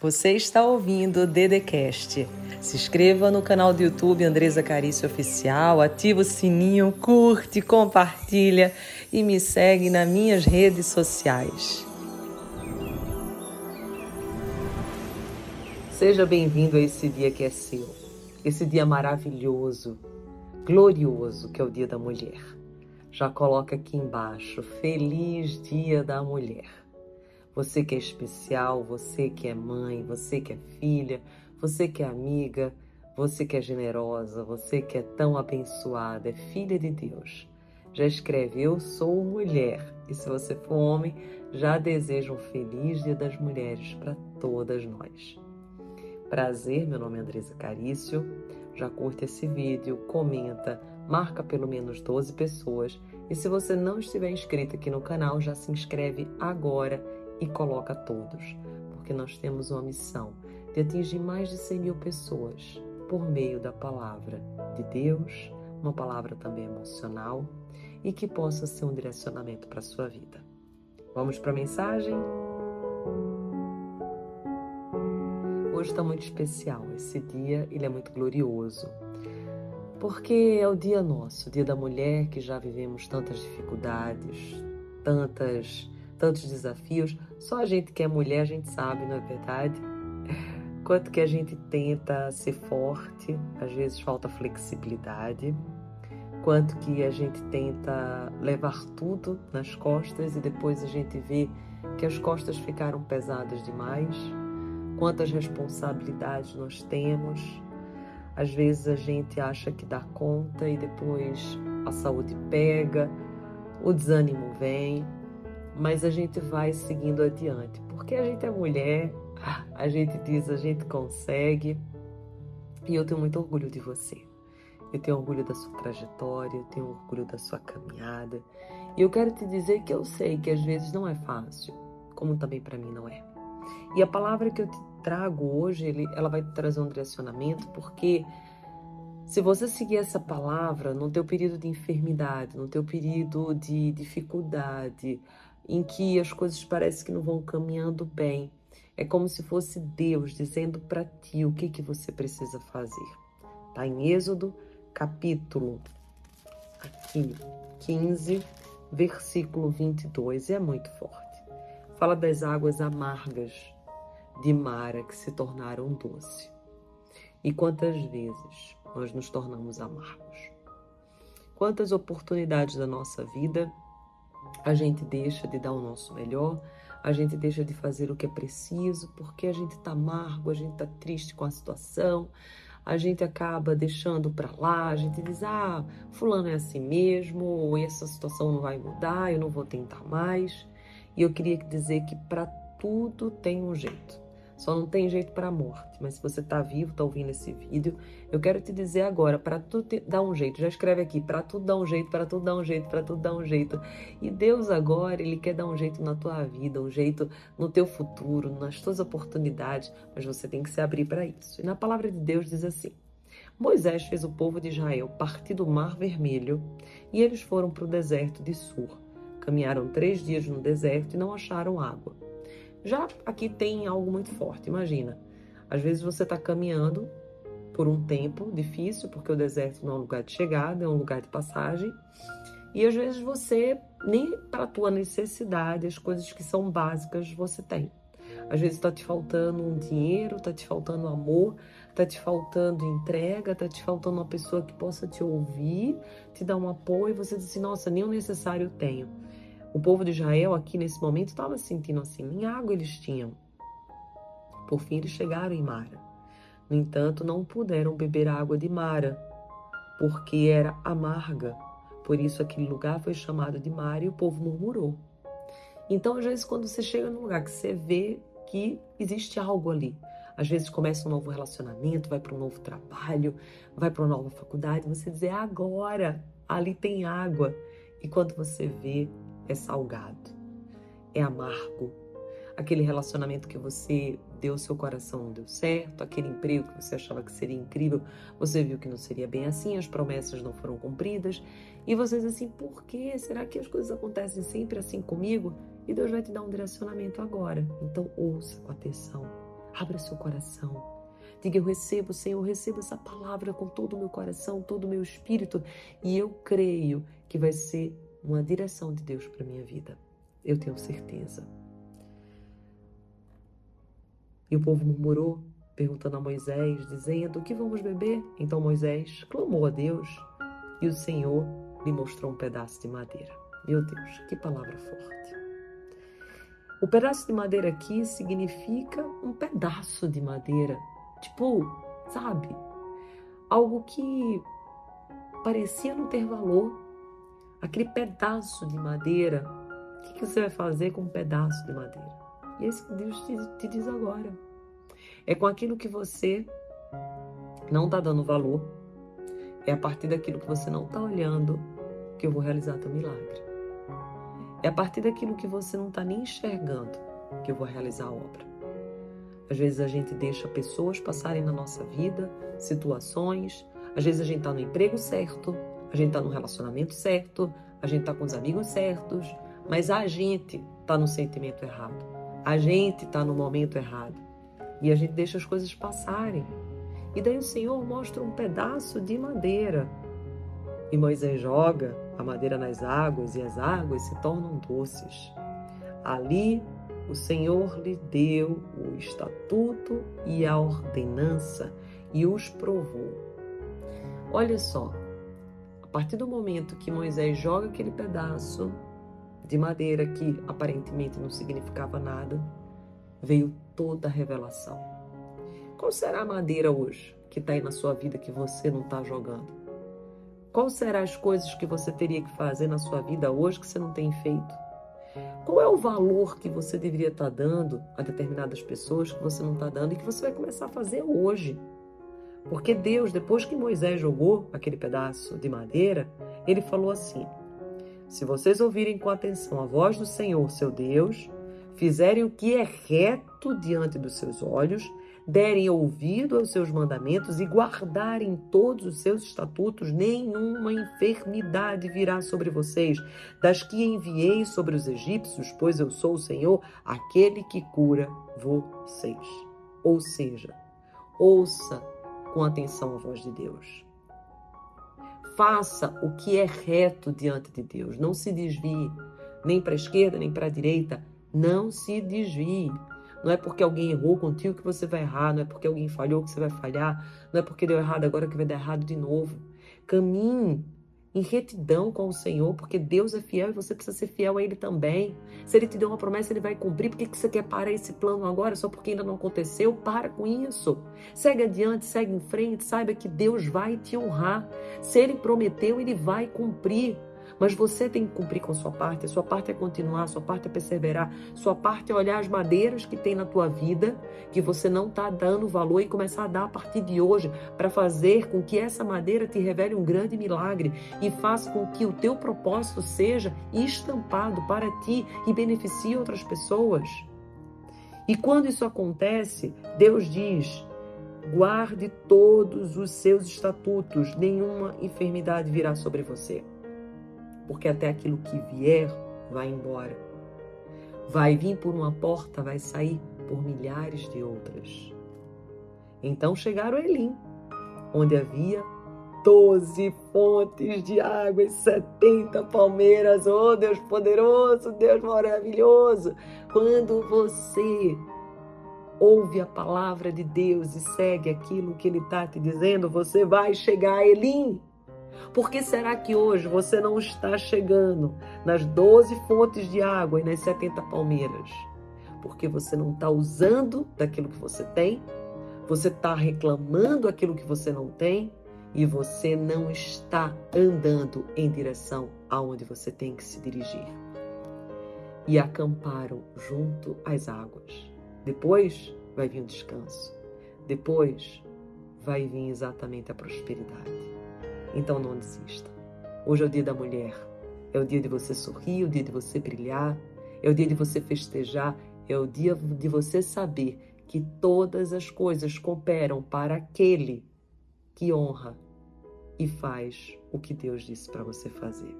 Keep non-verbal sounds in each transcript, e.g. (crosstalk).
Você está ouvindo o Dedecast. Se inscreva no canal do YouTube Andresa Carício Oficial, ativa o sininho, curte, compartilha e me segue nas minhas redes sociais. Seja bem-vindo a esse dia que é seu, esse dia maravilhoso, glorioso que é o Dia da Mulher. Já coloca aqui embaixo, Feliz Dia da Mulher. Você que é especial, você que é mãe, você que é filha, você que é amiga, você que é generosa, você que é tão abençoada, é filha de Deus. Já escreve: Eu sou mulher. E se você for homem, já desejo um feliz Dia das Mulheres para todas nós. Prazer, meu nome é Andresa Carício. Já curte esse vídeo, comenta, marca pelo menos 12 pessoas. E se você não estiver inscrito aqui no canal, já se inscreve agora e coloca todos, porque nós temos uma missão de atingir mais de 100 mil pessoas por meio da palavra de Deus, uma palavra também emocional e que possa ser um direcionamento para a sua vida. Vamos para a mensagem? Hoje está muito especial. Esse dia ele é muito glorioso. Porque é o dia nosso, o dia da mulher que já vivemos tantas dificuldades, tantas tantos desafios. Só a gente que é mulher, a gente sabe, não é verdade? (laughs) Quanto que a gente tenta ser forte, às vezes falta flexibilidade. Quanto que a gente tenta levar tudo nas costas e depois a gente vê que as costas ficaram pesadas demais. Quantas responsabilidades nós temos. Às vezes a gente acha que dá conta e depois a saúde pega, o desânimo vem mas a gente vai seguindo adiante, porque a gente é mulher, a gente diz, a gente consegue, e eu tenho muito orgulho de você. Eu tenho orgulho da sua trajetória, eu tenho orgulho da sua caminhada. E eu quero te dizer que eu sei que às vezes não é fácil, como também para mim não é. E a palavra que eu te trago hoje, ela vai te trazer um direcionamento, porque se você seguir essa palavra no teu período de enfermidade, no teu período de dificuldade, em que as coisas parecem que não vão caminhando bem. É como se fosse Deus dizendo para ti o que, que você precisa fazer. Está em Êxodo, capítulo aqui, 15, versículo 22. É muito forte. Fala das águas amargas de Mara que se tornaram doce. E quantas vezes nós nos tornamos amargos? Quantas oportunidades da nossa vida a gente deixa de dar o nosso melhor, a gente deixa de fazer o que é preciso, porque a gente está amargo, a gente está triste com a situação, a gente acaba deixando para lá, a gente diz: ah, Fulano é assim mesmo, ou essa situação não vai mudar, eu não vou tentar mais. E eu queria dizer que para tudo tem um jeito. Só não tem jeito para a morte. Mas se você está vivo, está ouvindo esse vídeo, eu quero te dizer agora, para tudo dar um jeito. Já escreve aqui, para tudo dar um jeito, para tudo dar um jeito, para tudo dar um jeito. E Deus agora, ele quer dar um jeito na tua vida, um jeito no teu futuro, nas tuas oportunidades, mas você tem que se abrir para isso. E na palavra de Deus diz assim: Moisés fez o povo de Israel partir do Mar Vermelho e eles foram para o deserto de Sur. Caminharam três dias no deserto e não acharam água. Já aqui tem algo muito forte, imagina. Às vezes você está caminhando por um tempo difícil, porque o deserto não é um lugar de chegada, é um lugar de passagem. E às vezes você, nem para a tua necessidade, as coisas que são básicas você tem. Às vezes está te faltando um dinheiro, está te faltando amor, está te faltando entrega, está te faltando uma pessoa que possa te ouvir, te dar um apoio, você diz assim, nossa, nem o necessário eu tenho. O povo de Israel aqui nesse momento estava se sentindo assim, nem água eles tinham. Por fim eles chegaram em Mara. No entanto, não puderam beber a água de Mara, porque era amarga. Por isso aquele lugar foi chamado de Mara e o povo murmurou. Então, às vezes, quando você chega num lugar que você vê que existe algo ali, às vezes começa um novo relacionamento, vai para um novo trabalho, vai para uma nova faculdade, você diz, é agora, ali tem água. E quando você vê, é salgado, é amargo. Aquele relacionamento que você deu seu coração não deu certo, aquele emprego que você achava que seria incrível, você viu que não seria bem assim, as promessas não foram cumpridas, e você diz assim: por quê? Será que as coisas acontecem sempre assim comigo? E Deus vai te dar um direcionamento agora. Então ouça com atenção, Abra seu coração. Diga: Eu recebo, Senhor, eu recebo essa palavra com todo o meu coração, todo o meu espírito, e eu creio que vai ser uma direção de Deus para minha vida. Eu tenho certeza. E o povo murmurou, perguntando a Moisés, dizendo: O que vamos beber? Então Moisés clamou a Deus e o Senhor lhe mostrou um pedaço de madeira. Meu Deus, que palavra forte. O pedaço de madeira aqui significa um pedaço de madeira. Tipo, sabe? Algo que parecia não ter valor. Aquele pedaço de madeira. O que você vai fazer com um pedaço de madeira? E é isso que Deus te, te diz agora. É com aquilo que você não está dando valor. É a partir daquilo que você não está olhando que eu vou realizar teu milagre. É a partir daquilo que você não está nem enxergando que eu vou realizar a obra. Às vezes a gente deixa pessoas passarem na nossa vida, situações. Às vezes a gente está no emprego certo, a gente está no relacionamento certo, a gente está com os amigos certos, mas a gente está no sentimento errado. A gente está no momento errado. E a gente deixa as coisas passarem. E daí o Senhor mostra um pedaço de madeira. E Moisés joga a madeira nas águas e as águas se tornam doces. Ali o Senhor lhe deu o estatuto e a ordenança e os provou. Olha só, a partir do momento que Moisés joga aquele pedaço de madeira que aparentemente não significava nada, veio toda a revelação. Qual será a madeira hoje que está aí na sua vida que você não está jogando? Qual serão as coisas que você teria que fazer na sua vida hoje que você não tem feito? Qual é o valor que você deveria estar dando a determinadas pessoas que você não está dando e que você vai começar a fazer hoje? Porque Deus, depois que Moisés jogou aquele pedaço de madeira, ele falou assim: Se vocês ouvirem com atenção a voz do Senhor, seu Deus, fizerem o que é reto diante dos seus olhos derem ouvido aos seus mandamentos e guardarem todos os seus estatutos, nenhuma enfermidade virá sobre vocês, das que enviei sobre os egípcios, pois eu sou o Senhor, aquele que cura vocês. Ou seja, ouça com atenção a voz de Deus. Faça o que é reto diante de Deus. Não se desvie nem para a esquerda nem para a direita. Não se desvie. Não é porque alguém errou contigo que você vai errar, não é porque alguém falhou que você vai falhar, não é porque deu errado agora que vai dar errado de novo. Caminhe em retidão com o Senhor, porque Deus é fiel e você precisa ser fiel a Ele também. Se Ele te deu uma promessa, Ele vai cumprir. Por que você quer parar esse plano agora só porque ainda não aconteceu? Para com isso. Segue adiante, segue em frente, saiba que Deus vai te honrar. Se Ele prometeu, Ele vai cumprir. Mas você tem que cumprir com a sua parte. A sua parte é continuar, sua parte é perseverar, sua parte é olhar as madeiras que tem na tua vida, que você não está dando valor e começar a dar a partir de hoje, para fazer com que essa madeira te revele um grande milagre e faça com que o teu propósito seja estampado para ti e beneficie outras pessoas. E quando isso acontece, Deus diz: guarde todos os seus estatutos, nenhuma enfermidade virá sobre você porque até aquilo que vier vai embora. Vai vir por uma porta, vai sair por milhares de outras. Então chegaram a Elim, onde havia doze fontes de água e setenta palmeiras. Oh, Deus poderoso, Deus maravilhoso! Quando você ouve a palavra de Deus e segue aquilo que Ele está te dizendo, você vai chegar a Elim. Por que será que hoje você não está chegando nas 12 fontes de água e nas 70 palmeiras? Porque você não está usando daquilo que você tem, você está reclamando aquilo que você não tem e você não está andando em direção aonde você tem que se dirigir. E acamparam junto às águas. Depois vai vir o descanso. Depois vai vir exatamente a prosperidade. Então não desista. Hoje é o dia da mulher. É o dia de você sorrir, é o dia de você brilhar, é o dia de você festejar, é o dia de você saber que todas as coisas cooperam para aquele que honra e faz o que Deus disse para você fazer.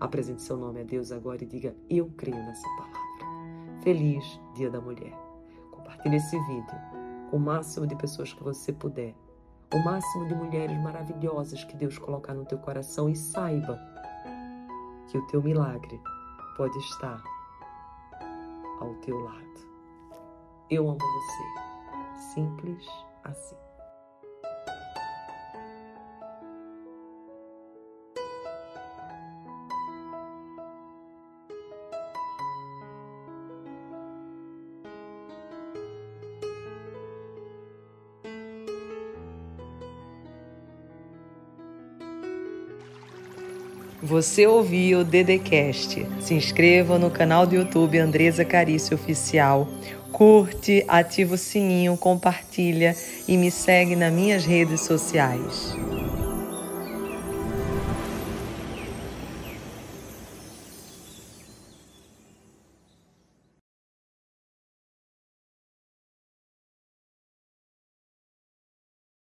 Apresente seu nome a Deus agora e diga: Eu creio nessa palavra. Feliz Dia da Mulher. Compartilhe esse vídeo com o máximo de pessoas que você puder. O máximo de mulheres maravilhosas que Deus colocar no teu coração e saiba que o teu milagre pode estar ao teu lado. Eu amo você. Simples assim. Você ouviu o Dedecast. Se inscreva no canal do YouTube Andresa Carício Oficial. Curte, ativa o sininho, compartilha e me segue nas minhas redes sociais.